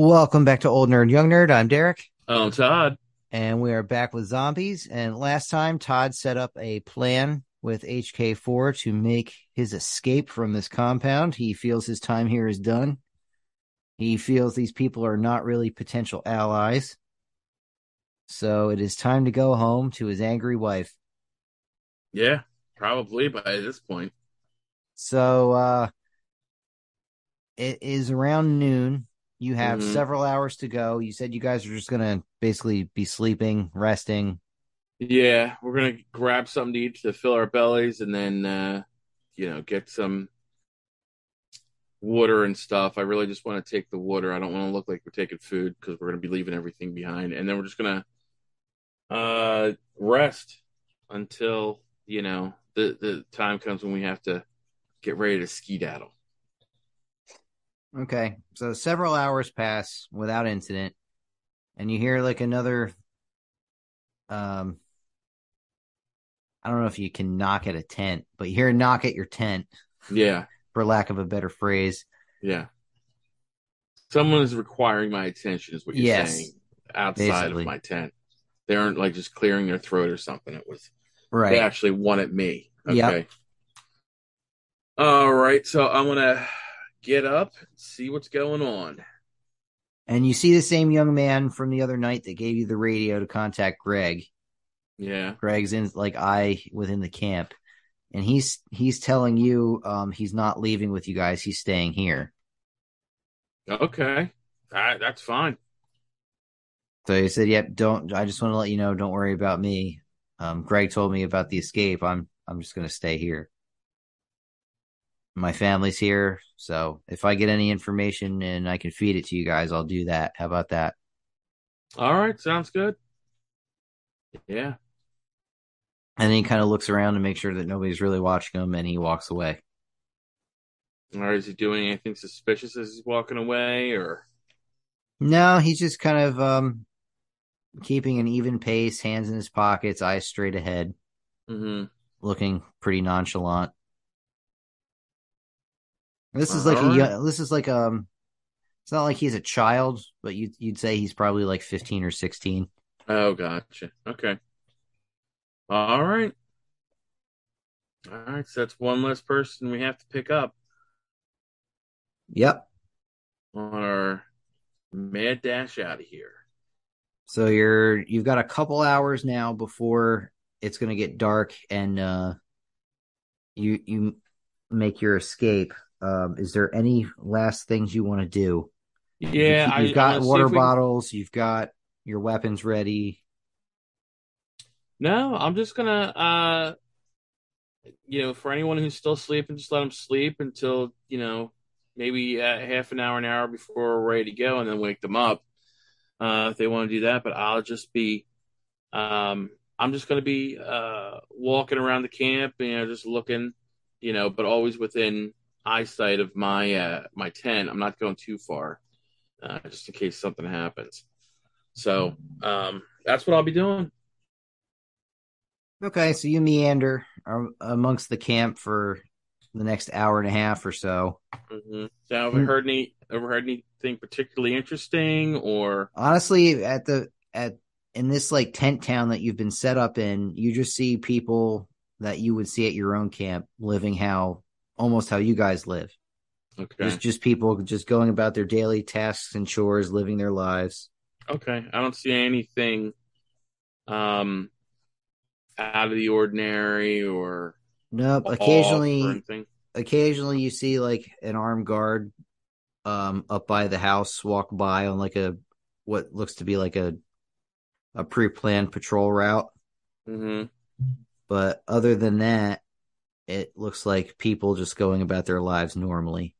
Welcome back to Old Nerd, Young Nerd. I'm Derek, Oh, Todd. and we are back with zombies. And last time, Todd set up a plan with HK4 to make his escape from this compound. He feels his time here is done. He feels these people are not really potential allies. So it is time to go home to his angry wife. Yeah, probably by this point. So uh it is around noon. You have Mhm. several hours to go. You said you guys are just gonna basically be sleeping, resting. Yeah, we're gonna grab something to eat to fill our bellies, and then uh, you know get some water and stuff. I really just want to take the water. I don't want to look like we're taking food because we're gonna be leaving everything behind, and then we're just gonna uh rest until you know the the time comes when we have to get ready to skedaddle. Okay. So several hours pass without incident, and you hear like another um I don't know if you can knock at a tent, but you hear a knock at your tent, Yeah, for lack of a better phrase. yeah. Someone is requiring my attention, is what you're Yes, saying, outside basically. of my tent. They aren't like just clearing their throat or something. It was Right. they actually wanted me. Yep. Okay. All right, so I'm gonna get up, see what's going on. And you see the same young man from the other night that gave you the radio to contact Greg. Yeah. Greg's in like I within the camp. And he's he's telling you um he's not leaving with you guys, he's staying here. Okay. Right, that's fine. So he said, Yep, don't I just want to let you know, don't worry about me. Um Greg told me about the escape. I'm I'm just gonna stay here. My family's here, so if I get any information and I can feed it to you guys, I'll do that. How about that? All right, sounds good. Yeah. And then he kind of looks around to make sure that nobody's really watching him and he walks away. Or is he doing anything suspicious as he's walking away? Or No, he's just kind of um keeping an even pace, hands in his pockets, eyes straight ahead, hmm looking pretty nonchalant. This is like a Alright. young, this is like um it's not like he's a child, but you you'd say he's probably like 15 or 16. oh, gotcha. Okay. All right. All right, so that's one less person we have to pick up Yep. on our mad dash out of here. So you're you've got a couple hours now before it's going to get dark and uh you you make your escape. Um is there any last things you want to do? Yeah, you've I got water we bottles, you've got your weapons ready. No, I'm just gonna, uh, you know, for anyone who's still sleeping, just let them sleep until you know maybe uh, half an hour, an hour before we're ready to go, and then wake them up uh, if they want to do that. But I'll just be, um, I'm just gonna be uh, walking around the camp, you know, just looking, you know, but always within eyesight of my uh, my tent. I'm not going too far, uh, just in case something happens. So um, that's what I'll be doing. Okay, so you meander um, amongst the camp for the next hour and a half or so. Mm-hmm. Now, have I Mm. heard any? Ever heard anything particularly interesting? Or Honestly, at the at in this like tent town that you've been set up in, you just see people that you would see at your own camp living how almost how you guys live. okay, Just just people just going about their daily tasks and chores, living their lives. okay, I don't see anything um out of the ordinary or Nope. Occasionally, occasionally you see like an armed guard um up by the house walk by on like a what looks to be like a a pre-planned patrol route Mm-hmm. but other than that it looks like people just going about their lives normally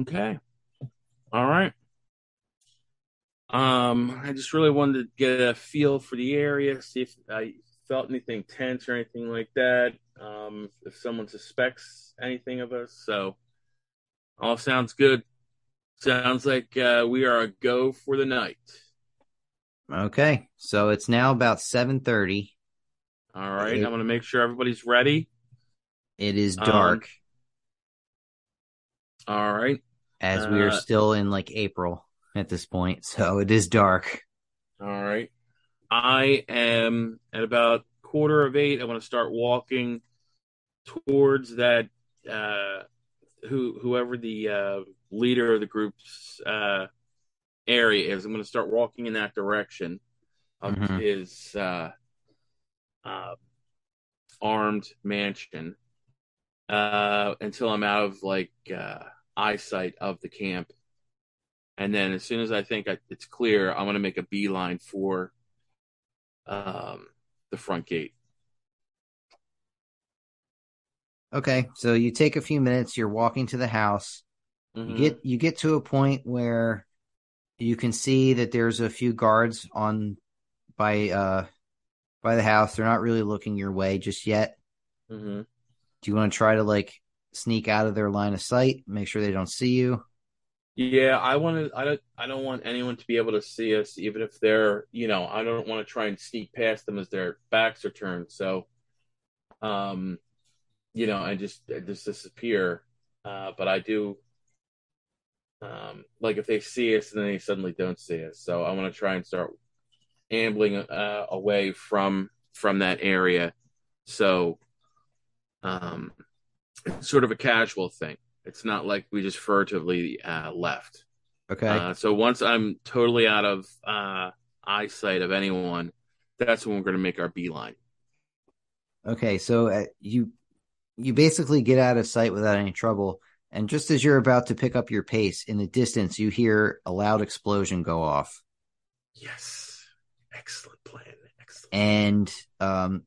Okay, all right. Um, I just really wanted to get a feel for the area, see if I felt anything tense or anything like that. Um, if someone suspects anything of us, so all sounds good. Sounds like uh, we are a go for the night. okay so it's now about 7:30 All right, It- I'm gonna make sure everybody's ready. it is Um, dark All right, as we are Uh, still in like April at this point, so it is dark. All right. I am at about quarter of eight. I want to start walking towards that uh who whoever the uh leader of the group's uh area is. I'm going to start walking in that direction of Mhm. his uh armed mansion uh until I'm out of like uh eyesight of the camp. And then as soon as I think I, it's clear, I'm going to make a beeline for um, the front gate. Okay, so you take a few minutes. You're walking to the house. You Mhm. get you get to a point where you can see that there's a few guards on by uh by the house. They're not really looking your way just yet. Mhm. Do you want to try to like sneak out of their line of sight, make sure they don't see you? Yeah, I want to. I don't. I don't want anyone to be able to see us, even if they're. You know, I don't want to try and sneak past them as their backs are turned. So, um, you know, I just just disappear. Uh, but I do. Um, like if they see us and then they suddenly don't see us, so I want to try and start ambling uh, away from from that area. So, um, it's sort of a casual thing. It's not like we just furtively uh, left. Okay. Uh, so once I'm totally out of uh, eyesight of anyone, that's when we're going to make our beeline. Okay, so uh, you you basically get out of sight without any trouble, and just as you're about to pick up your pace, in the distance you hear a loud explosion go off, Yes, excellent plan. Excellent. and um,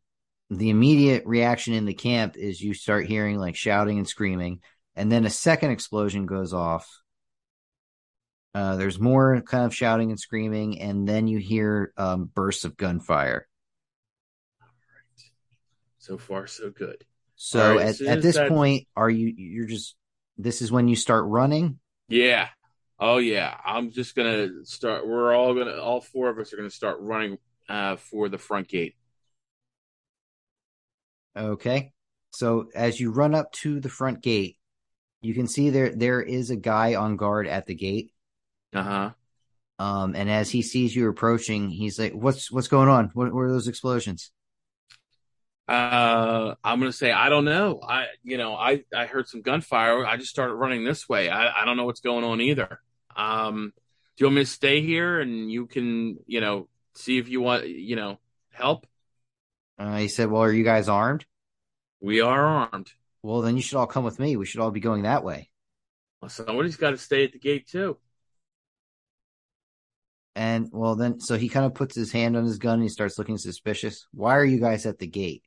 the immediate reaction in the camp is you start hearing like shouting and screaming, and then a second explosion goes off. Uh, there's more kind of shouting and screaming, and then you hear um, bursts of gunfire. All right. So far, so good. So right, at, at this that- point, are you you're just this is when you start running? Yeah. Oh yeah. I'm just gonna start. We're all gonna. All four of us are gonna start running uh, for the front gate. Okay. So as you run up to the front gate, you can see there there is a guy on guard at the gate. Uh huh. Um, and as he sees you approaching, he's like, "What's what's going on? What were those explosions?" Uh, I'm gonna say I don't know. I you know I I heard some gunfire. I just started running this way. I I don't know what's going on either. Um, do you want me to stay here and you can you know see if you want you know help? Uh, he said, "Well, are you guys armed? We are armed. Well, then you should all come with me. We should all be going that way." Well, somebody's got to stay at the gate too. And well, then so he kind of puts his hand on his gun and he starts looking suspicious. Why are you guys at the gate?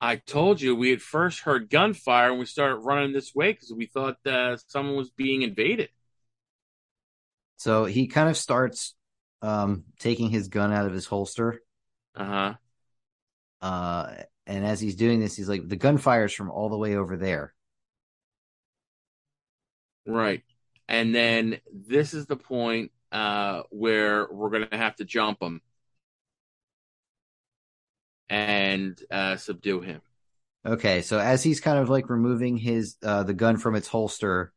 I told you we had first heard gunfire and we started running this way because we thought uh, someone was being invaded. So he kind of starts um, taking his gun out of his holster. Uh huh. Uh, and as he's doing this, he's like, "The gunfire's from all the way over there." Right. And then this is the point uh, where we're going to have to jump him and uh, subdue him. Okay, so as he's kind of like removing his uh the gun from its holster,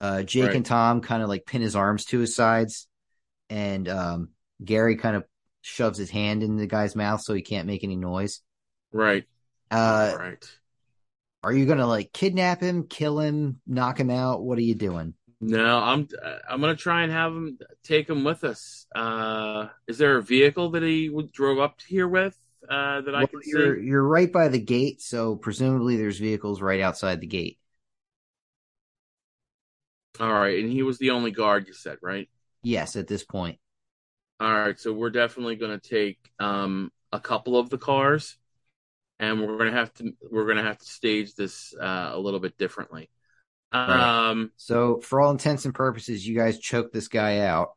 uh Jake Right. and Tom kind of like pin his arms to his sides and um Gary kind of shoves his hand in the guy's mouth so he can't make any noise. Right. Uh right. are you going to like kidnap him, kill him, knock him out? What are you doing? No, I'm I'm gonna try and have him take him with us. Uh, is there a vehicle that he drove up here with uh, that I can you're see? you're right by the gate, so presumably there's vehicles right outside the gate. All right, and he was the only guard you said, right? Yes, at this point. All right, so we're definitely going to take um, a couple of the cars, and we're going to have to we're going to have to stage this uh, a little bit differently. Right. Um, So for all intents and purposes, you guys choke this guy out.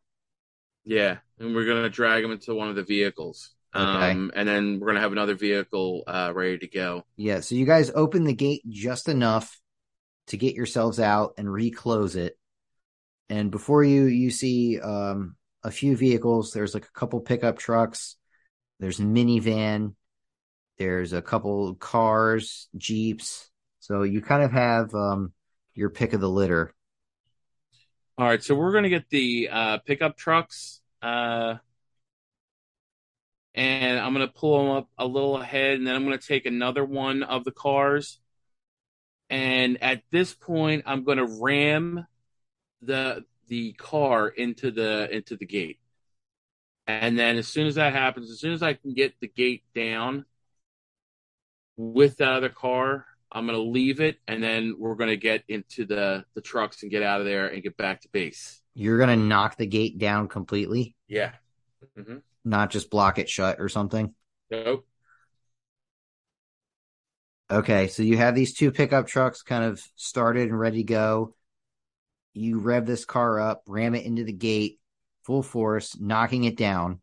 yeah, and we're going to drag him into one of the vehicles, Okay. um, and then we're going to have another vehicle uh, ready to go. Yeah, so you guys open the gate just enough to get yourselves out and reclose it. And before you, you see um, a few vehicles. There's like a couple pickup trucks. There's a minivan. There's a couple cars, jeeps. So you kind of have um, your pick of the litter. All right, so we're gonna get the uh, pickup trucks, uh, and I'm gonna pull them up a little ahead, and then I'm gonna take another one of the cars, and at this point, I'm gonna ram the the car into the into the gate, and then as soon as that happens, as soon as I can get the gate down with that other car, I'm gonna leave it, and then we're gonna get into the the trucks and get out of there and get back to base. You're gonna knock the gate down completely, Yeah. hmm not just block it shut or something. Nope. Okay, so you have these two pickup trucks kind of started and ready to go. You rev this car up, ram it into the gate, full force, knocking it down.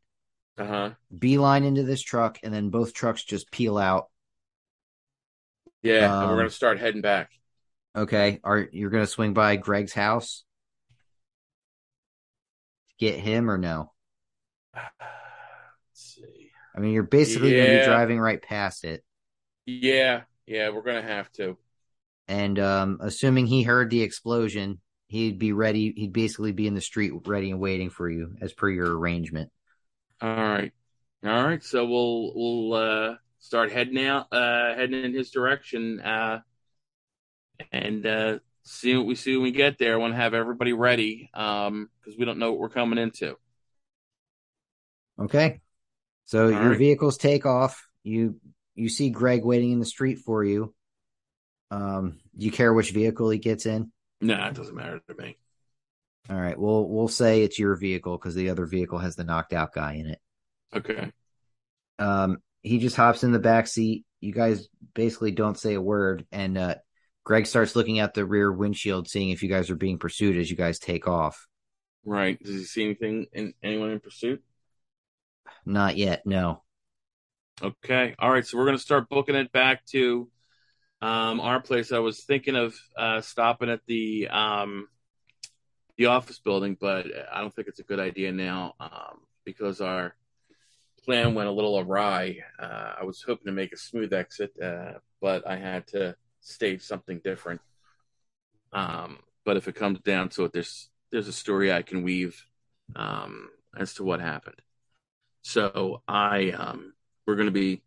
Uh huh. Beeline into this truck, and then both trucks just peel out. Yeah, and Um, we're gonna start heading back. Okay, are you're gonna swing by Greg's house? Get him or no? I mean, you're basically gonna be driving right past it. Yeah, yeah, we're gonna have to. And um, assuming he heard the explosion, he'd be ready. He'd basically be in the street, ready and waiting for you, as per your arrangement. All right, all right. So we'll we'll uh, start heading out, uh, heading in his direction, uh, and uh, see what we see when we get there. I want to have everybody ready, um, because we don't know what we're coming into. Okay. So All your right. vehicles take off. You you see Greg waiting in the street for you. Um, do you care which vehicle he gets in? Nah, it doesn't matter to me. All right. We'll we'll say it's your vehicle because the other vehicle has the knocked out guy in it. Okay. Um, he just hops in the back seat. You guys basically don't say a word, and uh, Greg starts looking out the rear windshield, seeing if you guys are being pursued as you guys take off. Right. Does he see anything? In, anyone in pursuit? Not yet. No. Okay. All right. So we're gonna start booking it back to um, our place. I was thinking of uh, stopping at the um, the office building, but I don't think it's a good idea now um, because our plan went a little awry. Uh, I was hoping to make a smooth exit, uh, but I had to stage something different. Um, but if it comes down to it, there's there's a story I can weave um, as to what happened. So I um, we're going to be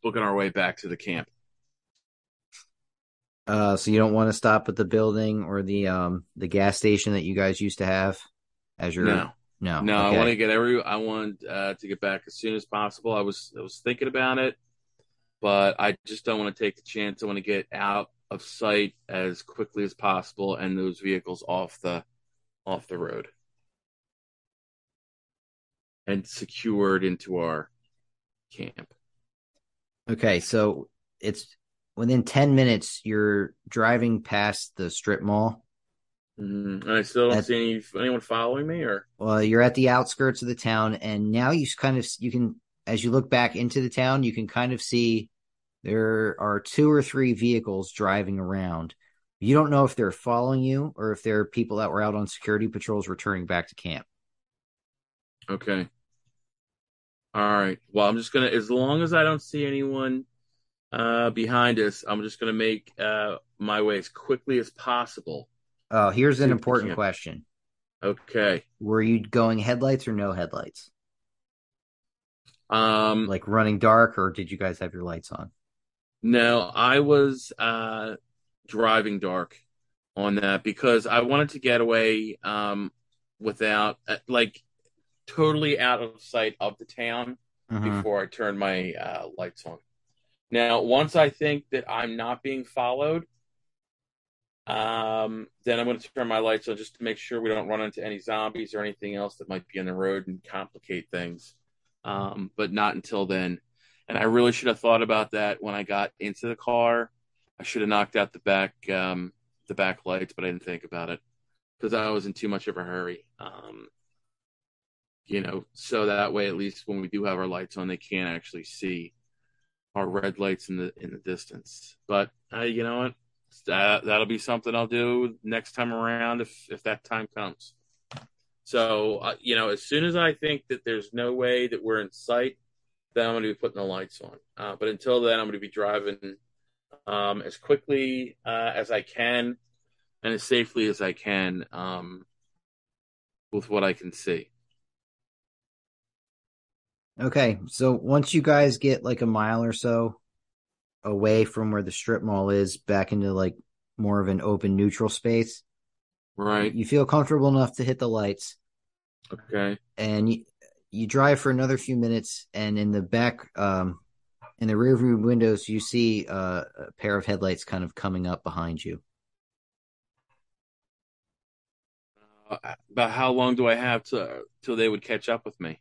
booking our way back to the camp. Uh, so you don't want to stop at the building or the um the gas station that you guys used to have as your No, no no, I want to get every. I want uh, to get back as soon as possible. I was I was thinking about it, but I just don't want to take the chance. I want to get out of sight as quickly as possible and those vehicles off the off the road and secured into our camp. Okay, so it's within 10 minutes you're driving past the strip mall. Mhm. And I still don't That- see any, anyone following me, or Well, you're at the outskirts of the town and now you kind of you can as you look back into the town, you can kind of see there are two or three vehicles driving around. You don't know if they're following you or if they're people that were out on security patrols returning back to camp. Okay. All right. Well, I'm just gonna, as long as I don't see anyone uh, behind us, I'm just gonna make uh, my way as quickly as possible. Oh, here's an important question. Okay. Were you going headlights or no headlights? Um. Like running dark or did you guys have your lights on? No, I was uh, driving dark on that because I wanted to get away um, without, uh, like, totally out of sight of the town. Mhm. before I turn my uh, lights on. Now, once I think that I'm not being followed, um, then I'm going to turn my lights on just to make sure we don't run into any zombies or anything else that might be on the road and complicate things. Um, but not until then. And I really should have thought about that when I got into the car. I should have knocked out the back um, the back lights, but I didn't think about it because I was in too much of a hurry. Um, you know, so that way at least when we do have our lights on, they can't actually see our red lights in the in the distance. But uh, you know what? That that'll be something I'll do next time around if if that time comes. So uh, you know, as soon as I think that there's no way that we're in sight, then I'm going to be putting the lights on. Uh, but until then, I'm going to be driving um, as quickly uh, as I can and as safely as I can um, with what I can see. Okay, so once you guys get like a mile or so away from where the strip mall is, back into like more of an open neutral space, Right. you feel comfortable enough to hit the lights, Okay. and you you drive for another few minutes, and in the back, um, in the rear view windows, you see uh, a pair of headlights kind of coming up behind you. Uh, about how long do I have to till they would catch up with me?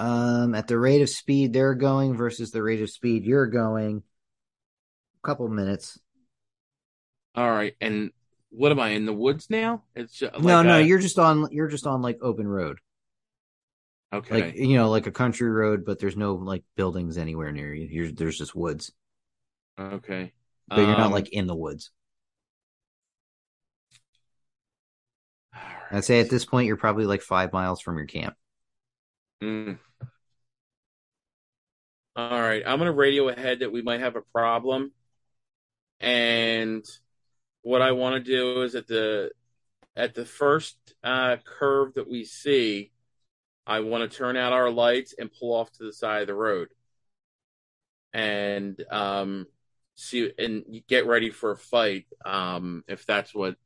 Um, at the rate of speed they're going versus the rate of speed you're going, a couple minutes. All right. And what am I in the woods now? It's just, like no, no, I- you're just on you're just on like open road, okay. like you know, like a country road, but there's no like buildings anywhere near you. You're, there's just woods, okay. but you're not Um, like in the woods. right. I'd say at this point you're probably like five miles from your camp. Mm. All right, I'm gonna radio ahead that we might have a problem, and what I want to do is at the at the first uh, curve that we see, I want to turn out our lights and pull off to the side of the road, and um, see and get ready for a fight um, if that's what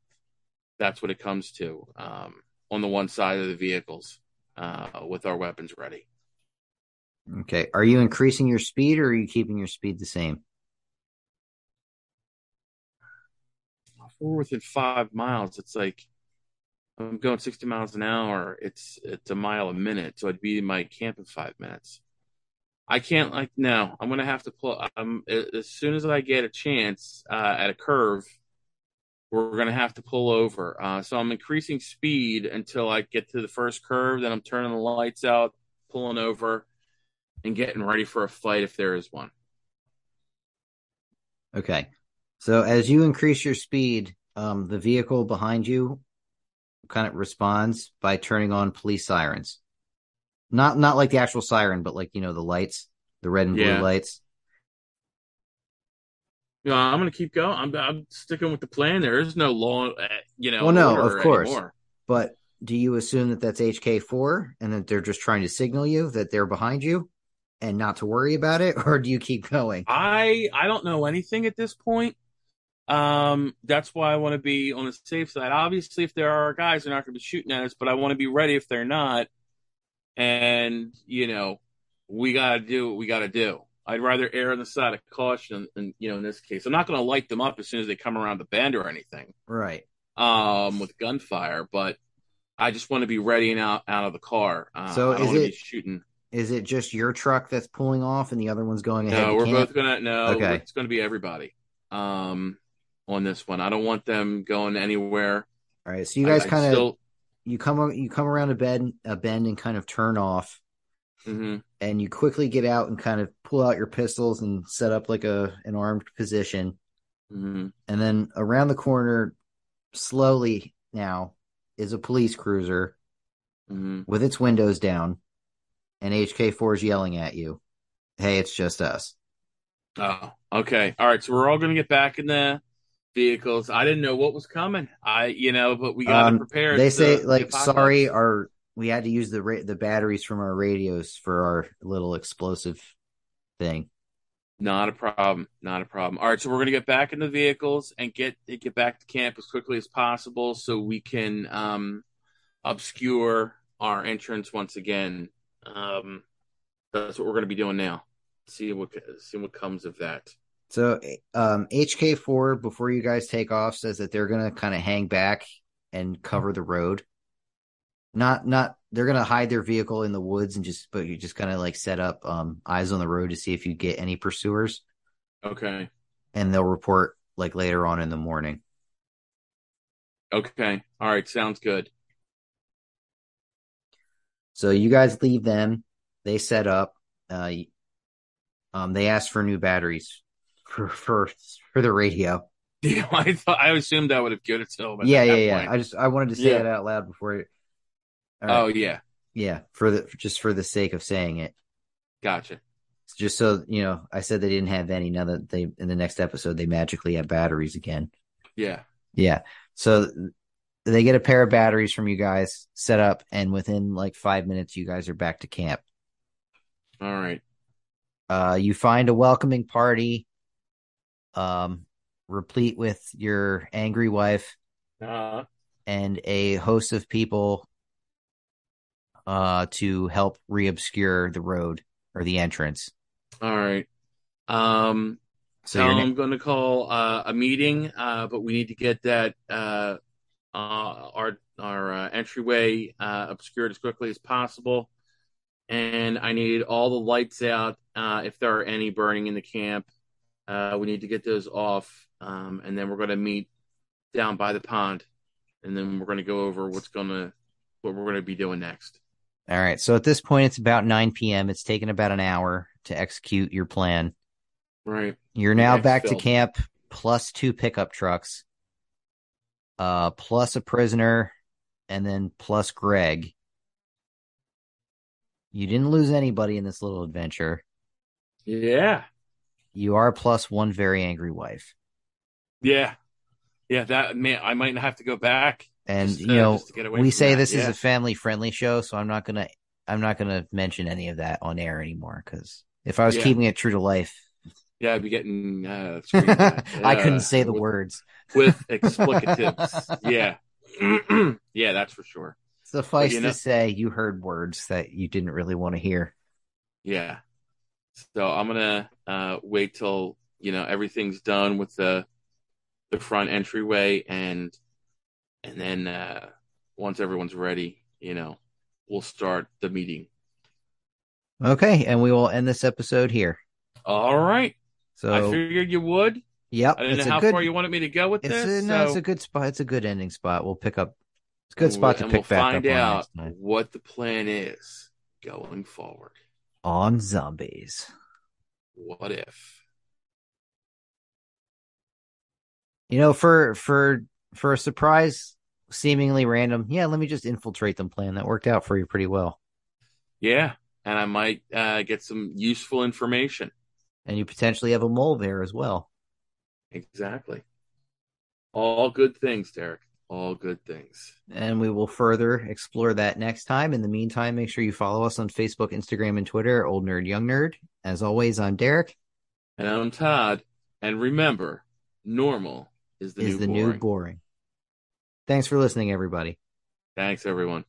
that's what it comes to um, on the one side of the vehicles uh, with our weapons ready. Okay, are you increasing your speed or are you keeping your speed the same? if we're within five miles, it's like I'm going 60 miles an hour. It's it's a mile a minute, so I'd be in my camp in five minutes. I can't like no. I'm gonna have to pull. Um, as soon as I get a chance uh, at a curve, we're gonna have to pull over. Uh, so I'm increasing speed until I get to the first curve. Then I'm turning the lights out, pulling over, and getting ready for a fight if there is one. Okay. So as you increase your speed, um, the vehicle behind you kind of responds by turning on police sirens. Not not like the actual siren, but like you know the lights, the red and blue Yeah. lights. You know, I'm gonna keep going. I'm, I'm sticking with the plan. There is no law, uh, you know. Well, no, of course. anymore. But do you assume that that's HK four and that they're just trying to signal you that they're behind you and not to worry about it, or do you keep going? I I don't know anything at this point. Um, that's why I want to be on the safe side. Obviously, if there are guys, they're not going to be shooting at us, but I want to be ready if they're not. And you know, we got to do what we got to do. I'd rather err on the side of caution, and you know, in this case, I'm not going to light them up as soon as they come around the bend or anything. Right. Um, with gunfire, but I just want to be ready and out out of the car. Uh, So I is it- shooting. Is it just your truck that's pulling off and the other one's going ahead? No, we're camp? both gonna no. Okay. It's gonna be everybody. Um, on this one, I don't want them going anywhere. All right. So you guys kind of still. you come you come around a bend a bend and kind of turn off mhm. and you quickly get out and kind of pull out your pistols and set up like a an armed position Mhm. and then around the corner slowly now is a police cruiser Mhm. with its windows down and HK4 is yelling at you hey it's just us Oh, okay. All right. So we're all gonna get back in the vehicles. I didn't know what was coming. I, you know, but we got Um, prepare. they say the- the like apocalypse. sorry our we had to use the ra- the batteries from our radios for our little explosive thing Not a problem. Not a problem. All right, so we're gonna get back in the vehicles and get get back to camp as quickly as possible, so we can um, obscure our entrance once again. Um, that's what we're gonna be doing now. See what see what comes of that. So um HK4 before you guys take off says that they're going to kind of hang back and cover the road. Not not they're going to hide their vehicle in the woods and just but you just kind of like set up um eyes on the road to see if you get any pursuers Okay. and they'll report like later on in the morning. Okay. All right. Sounds good. So you guys leave them, they set up uh um they ask for new batteries for for for the radio. Yeah, I thought I assumed that would have given it to them. yeah, yeah, yeah. point. I just I wanted to say Yeah. that out loud before right. Oh yeah, Yeah, for the just for the sake of saying it. gotcha. just so you know, I said they didn't have any. Now that they in the next episode they magically have batteries again. Yeah. Yeah. So they get a pair of batteries from you guys set up, and within like five minutes, you guys are back to camp. All right. Uh, you find a welcoming party, um, replete with your angry wife Uh, and a host of people, uh, to help re-obscure the road or the entrance. all right. Um, So I'm going to call uh, a meeting, uh, but we need to get that uh, uh, our our uh, entryway uh, obscured as quickly as possible, and I need all the lights out uh, if there are any burning in the camp. Uh, we need to get those off, um, and then we're going to meet down by the pond, and then we're going to go over what's going to what we're going to be doing next. All right. So at this point, it's about 9 p.m. It's taken about an hour to execute your plan. Right. You're now back to camp plus two pickup trucks, uh, plus a prisoner, and then plus Greg. You didn't lose anybody in this little adventure. Yeah. You are plus one very angry wife. Yeah. Yeah. That man, I might have to go back. And Just, you uh, know, just to get away we say that, this is a family friendly show, so I'm not gonna I'm not gonna mention any of that on air anymore because if I was Yeah. keeping it true to life, Yeah, I'd be getting uh, at, I couldn't uh, say the with, words. with explicatives. yeah, yeah, that's for sure. Suffice know- to say, you heard words that you didn't really want to hear. Yeah. So I'm gonna uh, wait till you know everything's done with the the front entryway, and and then uh, once everyone's ready, you know, we'll start the meeting. Okay, and we will end this episode here. All right. So I figured you would. yep, I didn't it's know a how good. far you wanted me to go with it's this. a, no, so- it's a good spot. It's a good ending spot. We'll pick up. It's a good spot we- to pick we'll back find up out what the plan is going forward. on zombies. What if? You know, for for for a surprise, seemingly random. Yeah, let me just infiltrate them. Plan that worked out for you pretty well, Yeah, and I might uh, get some useful information. and you potentially have a mole there as well. Exactly. All good things, Derek. All good things. And we will further explore that next time. In the meantime, make sure you follow us on Facebook, Instagram, and Twitter. Old Nerd, Young Nerd. As always, I'm Derek. And I'm Todd. And remember, normal is the is new the boring. new boring. Thanks for listening, everybody. Thanks, everyone.